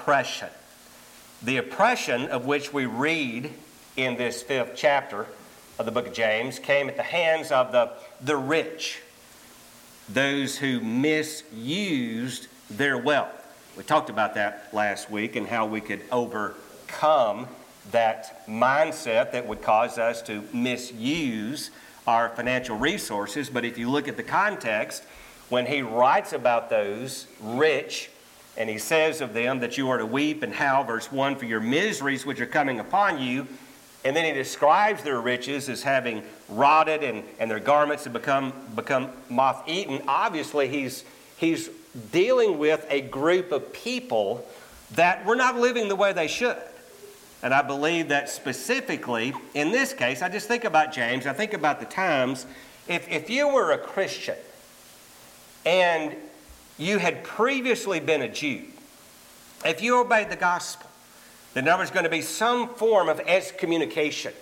oppression. The oppression of which we read in this fifth chapter of the book of James came at the hands of the, the rich, those who misused their wealth. We talked about that last week and how we could overcome that mindset that would cause us to misuse our financial resources. But if you look at the context, when he writes about those rich, and he says of them that you are to weep and howl, verse 1, for your miseries which are coming upon you. And then he describes their riches as having rotted and, and their garments have become, become moth eaten. Obviously, he's, he's dealing with a group of people that were not living the way they should. And I believe that specifically in this case, I just think about James, I think about the times. If, if you were a Christian and you had previously been a Jew, if you obeyed the gospel, then there was going to be some form of excommunication.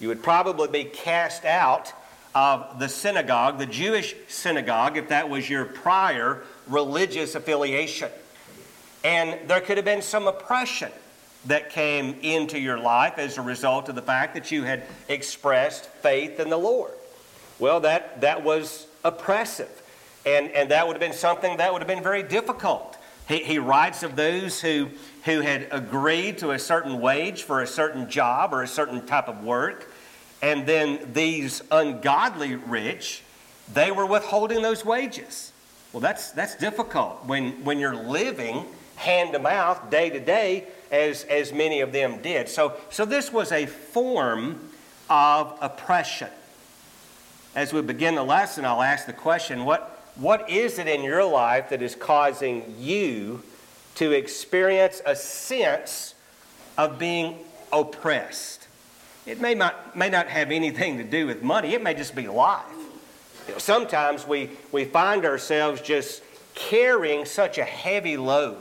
You would probably be cast out of the synagogue, the Jewish synagogue, if that was your prior religious affiliation. And there could have been some oppression that came into your life as a result of the fact that you had expressed faith in the Lord. Well, that, that was oppressive. And, and that would have been something that would have been very difficult. He, he writes of those who, who had agreed to a certain wage for a certain job or a certain type of work. And then these ungodly rich, they were withholding those wages. Well, that's, that's difficult when, when you're living hand to mouth, day to day, as, as many of them did. So, so this was a form of oppression. As we begin the lesson, I'll ask the question what, what is it in your life that is causing you to experience a sense of being oppressed? It may not, may not have anything to do with money, it may just be life. You know, sometimes we, we find ourselves just carrying such a heavy load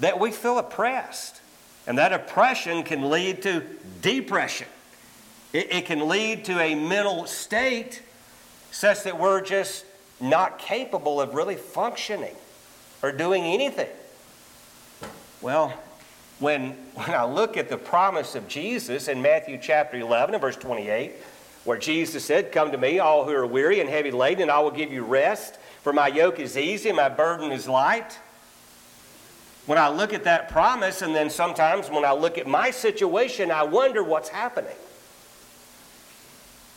that we feel oppressed. And that oppression can lead to depression. It, it can lead to a mental state such that we're just not capable of really functioning or doing anything. Well, when, when I look at the promise of Jesus in Matthew chapter 11 and verse 28, where Jesus said, Come to me, all who are weary and heavy laden, and I will give you rest, for my yoke is easy and my burden is light. When I look at that promise, and then sometimes when I look at my situation, I wonder what's happening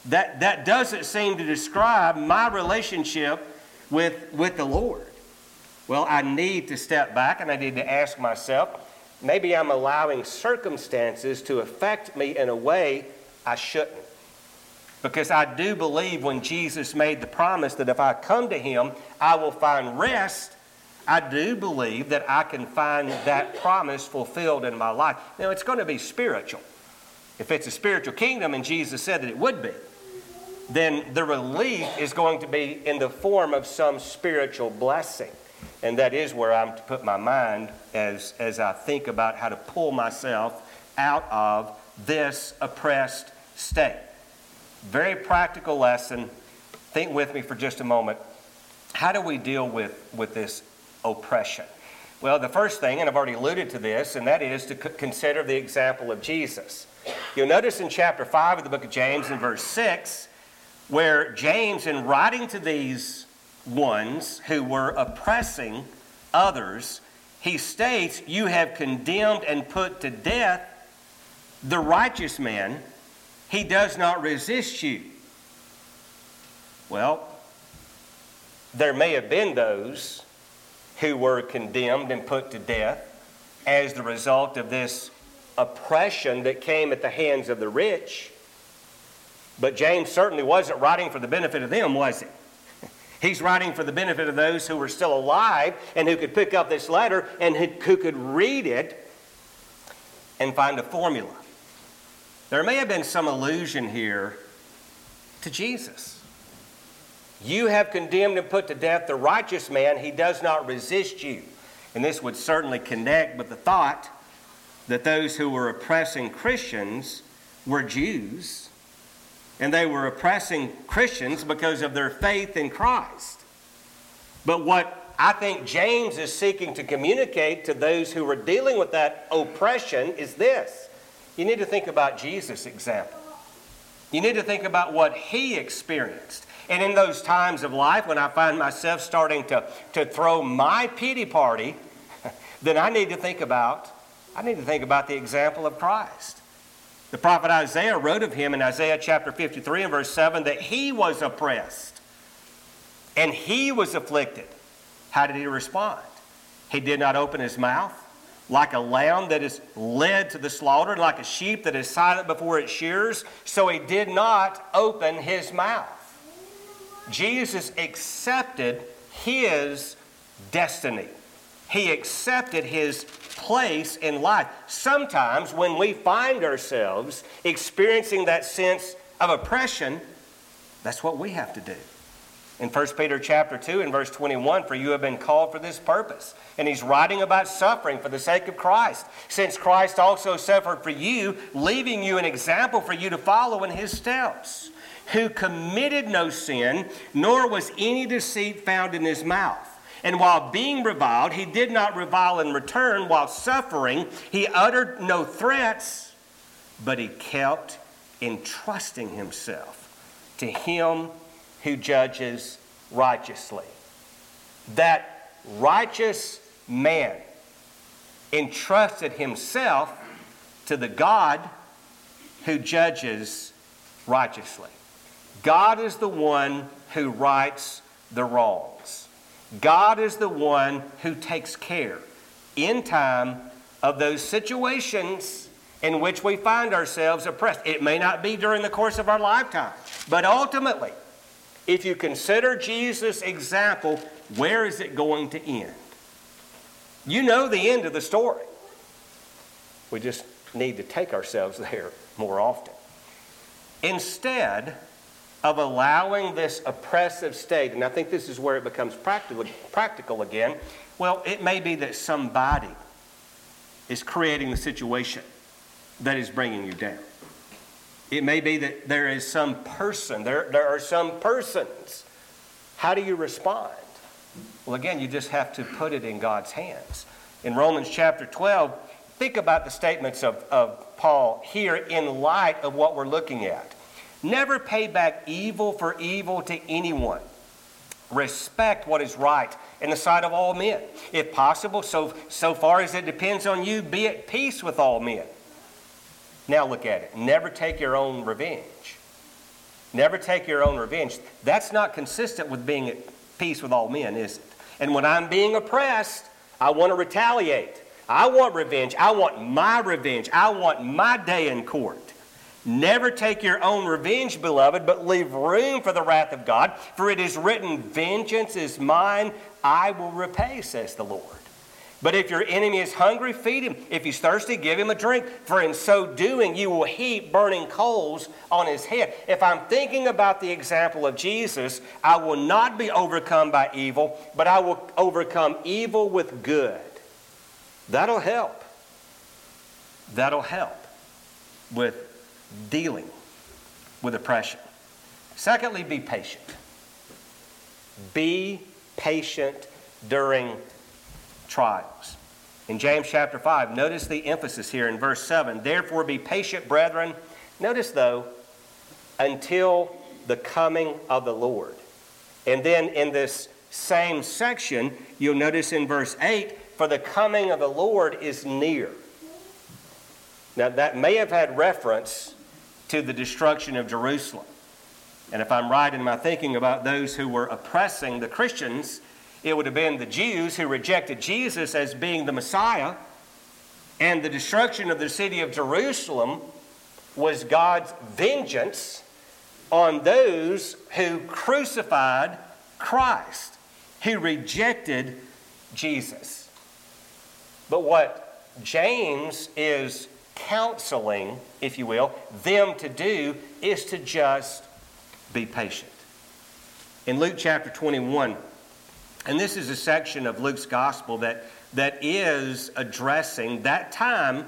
that, that doesn't seem to describe my relationship with, with the Lord. Well, I need to step back and I need to ask myself maybe I'm allowing circumstances to affect me in a way I shouldn't. Because I do believe when Jesus made the promise that if I come to Him, I will find rest, I do believe that I can find that promise fulfilled in my life. Now, it's going to be spiritual. If it's a spiritual kingdom, and Jesus said that it would be then the relief is going to be in the form of some spiritual blessing. And that is where I'm to put my mind as, as I think about how to pull myself out of this oppressed state. Very practical lesson. Think with me for just a moment. How do we deal with, with this oppression? Well, the first thing, and I've already alluded to this, and that is to consider the example of Jesus. You'll notice in chapter 5 of the book of James, in verse 6, where James, in writing to these ones who were oppressing others, he states, You have condemned and put to death the righteous man, he does not resist you. Well, there may have been those who were condemned and put to death as the result of this oppression that came at the hands of the rich. But James certainly wasn't writing for the benefit of them, was he? He's writing for the benefit of those who were still alive and who could pick up this letter and who could read it and find a formula. There may have been some allusion here to Jesus. You have condemned and put to death the righteous man, he does not resist you. And this would certainly connect with the thought that those who were oppressing Christians were Jews and they were oppressing Christians because of their faith in Christ. But what I think James is seeking to communicate to those who are dealing with that oppression is this. You need to think about Jesus' example. You need to think about what he experienced. And in those times of life when I find myself starting to, to throw my pity party, then I need to think about I need to think about the example of Christ. The prophet Isaiah wrote of him in Isaiah chapter 53 and verse 7 that he was oppressed and he was afflicted. How did he respond? He did not open his mouth like a lamb that is led to the slaughter, like a sheep that is silent before its shears. So he did not open his mouth. Jesus accepted his destiny. He accepted his place in life. Sometimes when we find ourselves experiencing that sense of oppression, that's what we have to do. In 1 Peter chapter 2 and verse 21, for you have been called for this purpose. And he's writing about suffering for the sake of Christ, since Christ also suffered for you, leaving you an example for you to follow in his steps, who committed no sin, nor was any deceit found in his mouth. And while being reviled, he did not revile in return. While suffering, he uttered no threats, but he kept entrusting himself to him who judges righteously. That righteous man entrusted himself to the God who judges righteously. God is the one who rights the wrongs. God is the one who takes care in time of those situations in which we find ourselves oppressed. It may not be during the course of our lifetime, but ultimately, if you consider Jesus' example, where is it going to end? You know the end of the story. We just need to take ourselves there more often. Instead of allowing this oppressive state, and I think this is where it becomes practical, practical again, well, it may be that somebody is creating the situation that is bringing you down. It may be that there is some person, there, there are some persons. How do you respond? Well, again, you just have to put it in God's hands. In Romans chapter 12, think about the statements of, of Paul here in light of what we're looking at. Never pay back evil for evil to anyone. Respect what is right in the sight of all men. If possible, so, so far as it depends on you, be at peace with all men. Now look at it. Never take your own revenge. Never take your own revenge. That's not consistent with being at peace with all men, is it? And when I'm being oppressed, I want to retaliate. I want revenge. I want my revenge. I want my day in court. Never take your own revenge, beloved, but leave room for the wrath of God. For it is written, Vengeance is mine, I will repay, says the Lord. But if your enemy is hungry, feed him. If he's thirsty, give him a drink. For in so doing, you will heap burning coals on his head. If I'm thinking about the example of Jesus, I will not be overcome by evil, but I will overcome evil with good. That'll help. That'll help with dealing with oppression. Secondly, be patient. Be patient during trials. In James chapter 5, notice the emphasis here in verse 7. Therefore, be patient, brethren. Notice, though, until the coming of the Lord. And then in this same section, you'll notice in verse 8, for the coming of the Lord is near. Now, that may have had reference to the destruction of Jerusalem. And if I'm right in my thinking about those who were oppressing the Christians it would have been the Jews who rejected Jesus as being the Messiah, and the destruction of the city of Jerusalem was God's vengeance on those who crucified Christ, who rejected Jesus. But what James is counseling, if you will, them to do is to just be patient. In Luke chapter 21, and this is a section of Luke's gospel that, that is addressing that time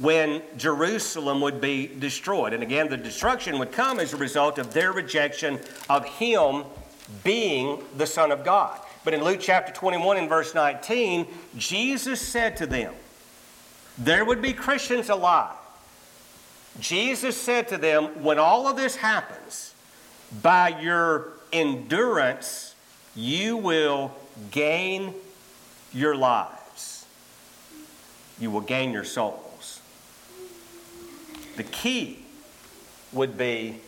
when Jerusalem would be destroyed. And again, the destruction would come as a result of their rejection of him being the Son of God. But in Luke chapter 21 and verse 19, Jesus said to them, There would be Christians alive. Jesus said to them, When all of this happens, by your endurance, you will gain your lives. You will gain your souls. The key would be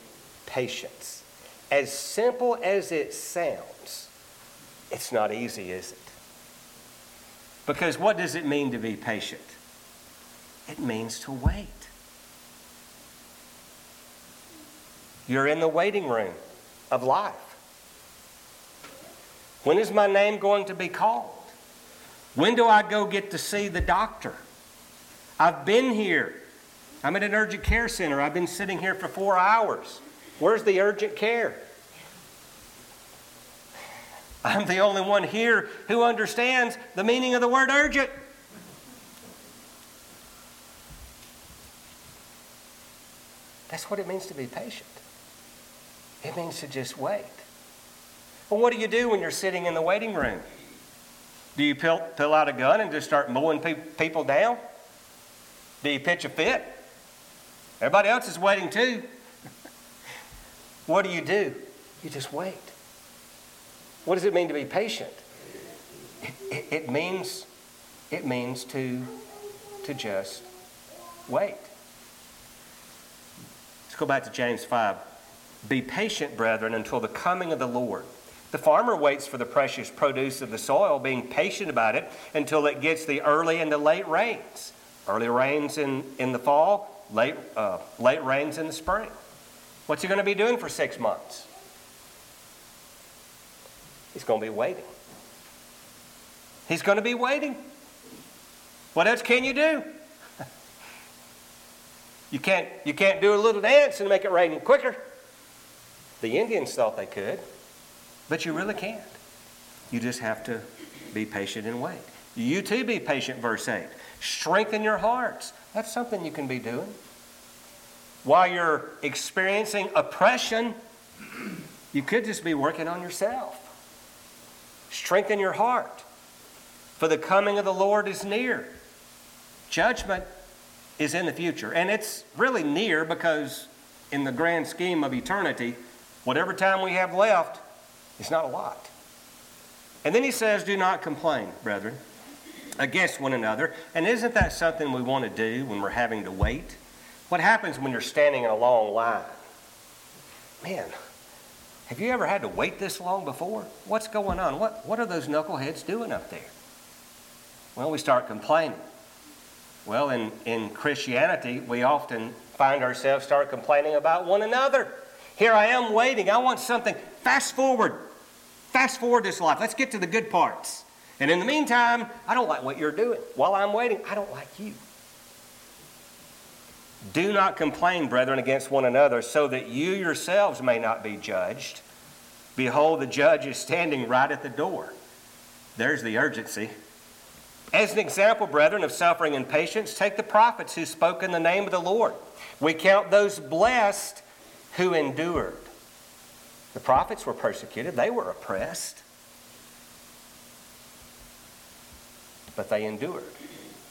patience. As simple as it sounds, it's not easy, is it? Because what does it mean to be patient? It means to wait. You're in the waiting room of life. When is my name going to be called? When do I go get to see the doctor? I've been here. I'm at an urgent care center. I've been sitting here for four hours. Where's the urgent care? I'm the only one here who understands the meaning of the word urgent. That's what it means to be patient. It means to just wait. Well, what do you do when you're sitting in the waiting room? Do you pull, pull out a gun and just start mowing pe- people down? Do you pitch a fit? Everybody else is waiting too. what do you do? You just wait. What does it mean to be patient? It, it, it means it means to to just wait. Let's go back to James 5. Be patient, brethren, until the coming of the Lord. The farmer waits for the precious produce of the soil, being patient about it until it gets the early and the late rains. Early rains in, in the fall, late, uh, late rains in the spring. What's he going to be doing for six months? He's going to be waiting. He's going to be waiting. What else can you do? You can't, you can't do a little dance and make it rain quicker. The Indians thought they could, but you really can't. You just have to be patient and wait. You too be patient, verse 8. Strengthen your hearts. That's something you can be doing. While you're experiencing oppression, you could just be working on yourself. Strengthen your heart, for the coming of the Lord is near. Judgment is in the future, and it's really near because, in the grand scheme of eternity, whatever time we have left is not a lot. And then he says, Do not complain, brethren against one another. And isn't that something we want to do when we're having to wait? What happens when you're standing in a long line? Man, have you ever had to wait this long before? What's going on? What, what are those knuckleheads doing up there? Well, we start complaining. Well, in, in Christianity, we often find ourselves start complaining about one another. Here I am waiting. I want something. Fast forward. Fast forward this life. Let's get to the good parts. And in the meantime, I don't like what you're doing. While I'm waiting, I don't like you. Do not complain, brethren, against one another, so that you yourselves may not be judged. Behold, the judge is standing right at the door. There's the urgency. As an example, brethren, of suffering and patience, take the prophets who spoke in the name of the Lord. We count those blessed who endured. The prophets were persecuted, they were oppressed. but they endured.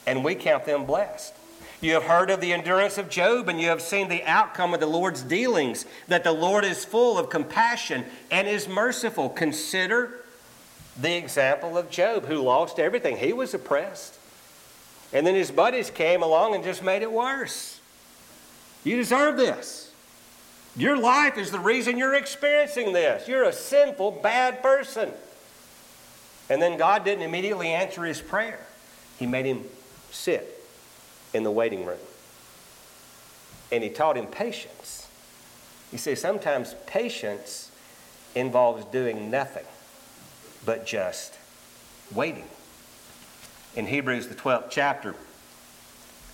And we count them blessed. You have heard of the endurance of Job, and you have seen the outcome of the Lord's dealings, that the Lord is full of compassion and is merciful. Consider the example of Job, who lost everything. He was oppressed. And then his buddies came along and just made it worse. You deserve this. Your life is the reason you're experiencing this. You're a sinful, bad person. And then God didn't immediately answer his prayer. He made him sit in the waiting room. And he taught him patience. You see, sometimes patience involves doing nothing but just waiting. In Hebrews, the 12th chapter,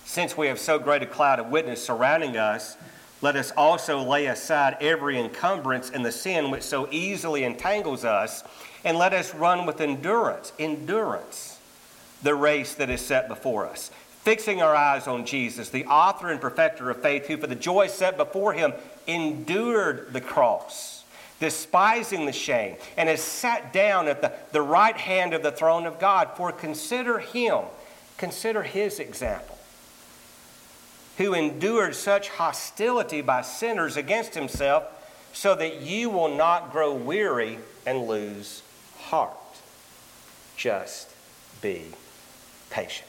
since we have so great a cloud of witness surrounding us, let us also lay aside every encumbrance and the sin which so easily entangles us and let us run with endurance, endurance, the race that is set before us, fixing our eyes on Jesus, the author and perfecter of faith, who for the joy set before him endured the cross, despising the shame, and has sat down at the, the right hand of the throne of God. For consider him, consider his example, who endured such hostility by sinners against himself, so that you will not grow weary and lose heart. Just be patient.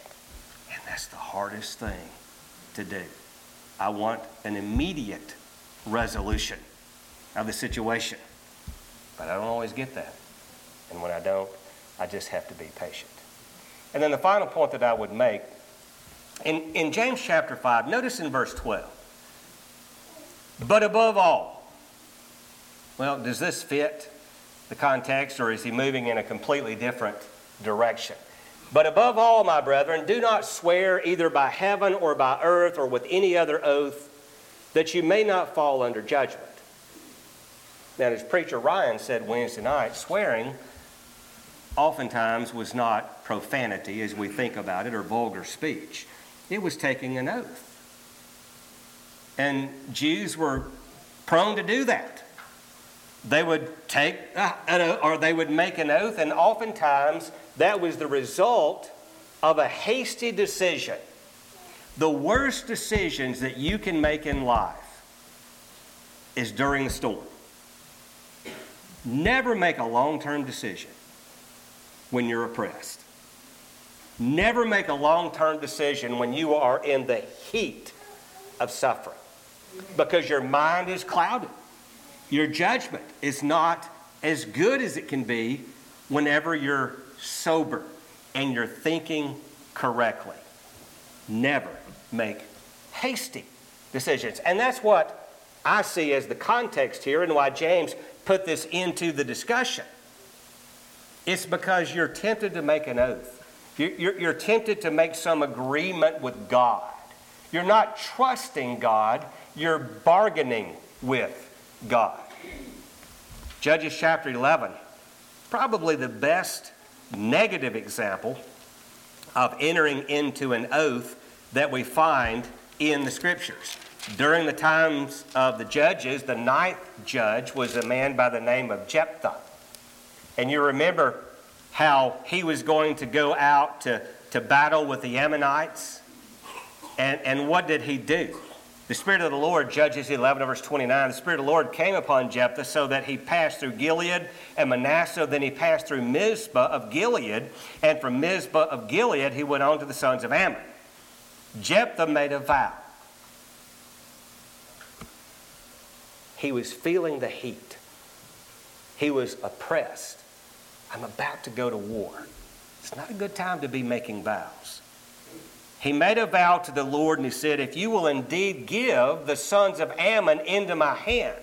And that's the hardest thing to do. I want an immediate resolution of the situation. But I don't always get that. And when I don't, I just have to be patient. And then the final point that I would make in, in James chapter 5, notice in verse 12. But above all, well, does this fit the context or is he moving in a completely different direction? But above all, my brethren, do not swear either by heaven or by earth or with any other oath that you may not fall under judgment. Now, as preacher Ryan said Wednesday night, swearing oftentimes was not profanity as we think about it or vulgar speech, it was taking an oath. And Jews were prone to do that. They would take an oath, or they would make an oath, and oftentimes that was the result of a hasty decision. The worst decisions that you can make in life is during a storm. Never make a long term decision when you're oppressed. Never make a long term decision when you are in the heat of suffering because your mind is clouded. Your judgment is not as good as it can be whenever you're sober and you're thinking correctly. Never make hasty decisions. And that's what I see as the context here and why James put this into the discussion. It's because you're tempted to make an oath. You're, you're, tempted to make some agreement with God. You're not trusting God, you're bargaining with God. Judges chapter 11, probably the best negative example of entering into an oath that we find in the scriptures. During the times of the judges, the ninth judge was a man by the name of Jephthah. And you remember how he was going to go out to, to battle with the Ammonites? And, and what did he do? The Spirit of the Lord, Judges 11, verse 29, the Spirit of the Lord came upon Jephthah so that he passed through Gilead and Manasseh. Then he passed through Mizpah of Gilead. And from Mizpah of Gilead, he went on to the sons of Ammon. Jephthah made a vow He was feeling the heat. He was oppressed. I'm about to go to war. It's not a good time to be making vows. He made a vow to the Lord and he said, If you will indeed give the sons of Ammon into my hand,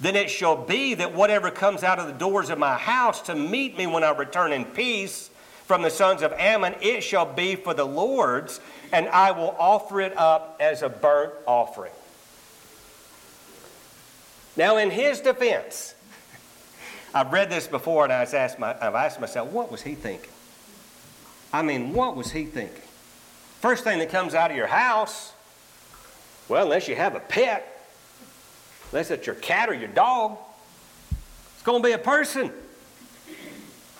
then it shall be that whatever comes out of the doors of my house to meet me when I return in peace from the sons of Ammon, it shall be for the Lord's, and I will offer it up as a burnt offering. Now, in his defense, I've read this before and I've asked, my, I've asked myself, what was he thinking? I mean, what was he thinking? First thing that comes out of your house, well, unless you have a pet, unless it's your cat or your dog, it's going to be a person.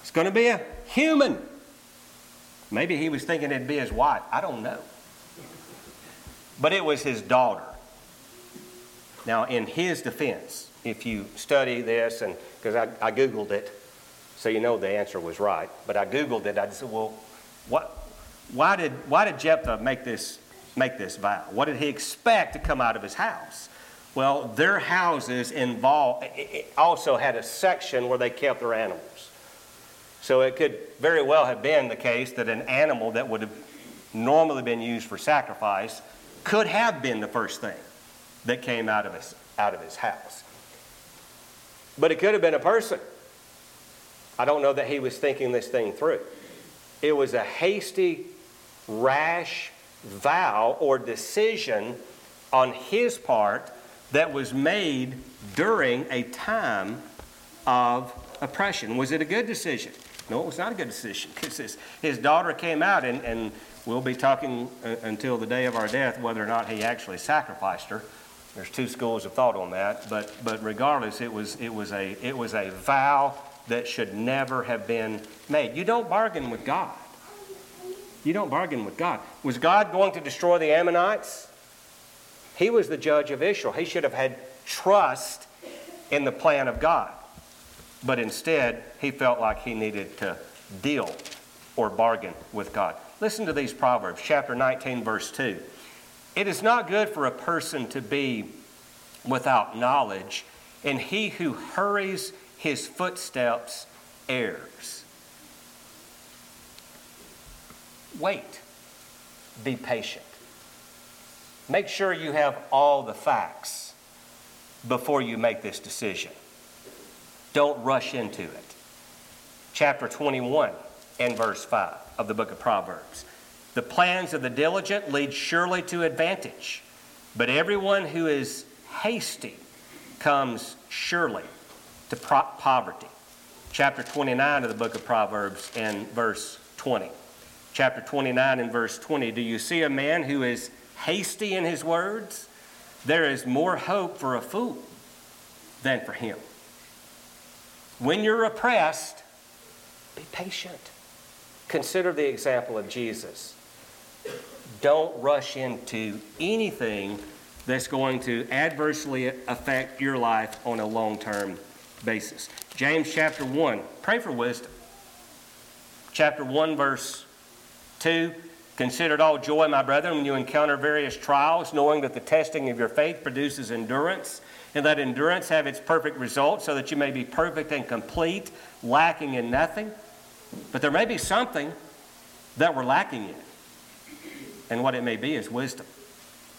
It's going to be a human. Maybe he was thinking it'd be his wife. I don't know. But it was his daughter. Now, in his defense, if you study this, and because I, I Googled it, so you know the answer was right, but I Googled it, I said, well, what, why, did, why did Jephthah make this, make this vow? What did he expect to come out of his house? Well, their houses involved, also had a section where they kept their animals. So it could very well have been the case that an animal that would have normally been used for sacrifice could have been the first thing that came out of his, out of his house. But it could have been a person. I don't know that he was thinking this thing through. It was a hasty, rash vow or decision on his part that was made during a time of oppression. Was it a good decision? No, it was not a good decision because his, his daughter came out, and, and we'll be talking uh, until the day of our death whether or not he actually sacrificed her There's two schools of thought on that, but, but regardless, it was, it, was a, it was a vow that should never have been made. You don't bargain with God. You don't bargain with God. Was God going to destroy the Ammonites? He was the judge of Israel. He should have had trust in the plan of God. But instead, he felt like he needed to deal or bargain with God. Listen to these Proverbs, chapter 19, verse 2. It is not good for a person to be without knowledge, and he who hurries his footsteps errs. Wait. Be patient. Make sure you have all the facts before you make this decision. Don't rush into it. Chapter 21 and verse 5 of the book of Proverbs. The plans of the diligent lead surely to advantage, but everyone who is hasty comes surely to poverty. Chapter 29 of the book of Proverbs and verse 20. Chapter 29 and verse 20. Do you see a man who is hasty in his words? There is more hope for a fool than for him. When you're oppressed, be patient. Consider the example of Jesus. Don't rush into anything that's going to adversely affect your life on a long term basis. James chapter 1, pray for wisdom. Chapter 1, verse 2 Consider it all joy, my brethren, when you encounter various trials, knowing that the testing of your faith produces endurance, and that endurance have its perfect result, so that you may be perfect and complete, lacking in nothing. But there may be something that we're lacking in. And what it may be is wisdom.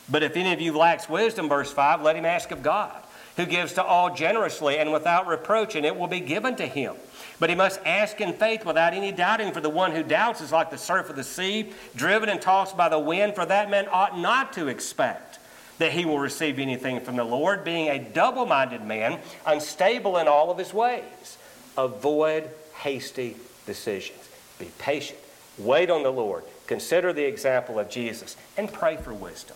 But if any of you lacks wisdom, verse 5, let him ask of God who gives to all generously and without reproach, and it will be given to him. But he must ask in faith without any doubting, for the one who doubts is like the surf of the sea, driven and tossed by the wind, for that man ought not to expect that he will receive anything from the Lord, being a double minded man, unstable in all of his ways. Avoid hasty decisions. Be patient. Wait on the Lord. Consider the example of Jesus and pray for wisdom.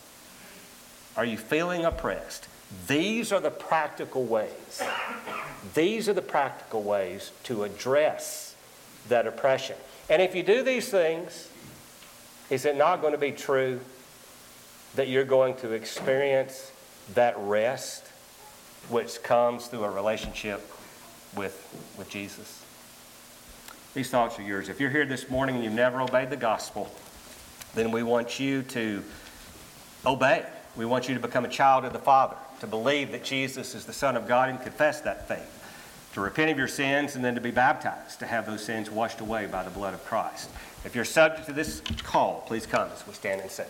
Are you feeling oppressed? These are the practical ways. These are the practical ways to address that oppression. And if you do these things, is it not going to be true that you're going to experience that rest which comes through a relationship with, with Jesus? These thoughts are yours. If you're here this morning and you've never obeyed the gospel, then we want you to obey. We want you to become a child of the Father to believe that Jesus is the Son of God and confess that faith, to repent of your sins, and then to be baptized, to have those sins washed away by the blood of Christ. If you're subject to this call, please come as we stand and sing.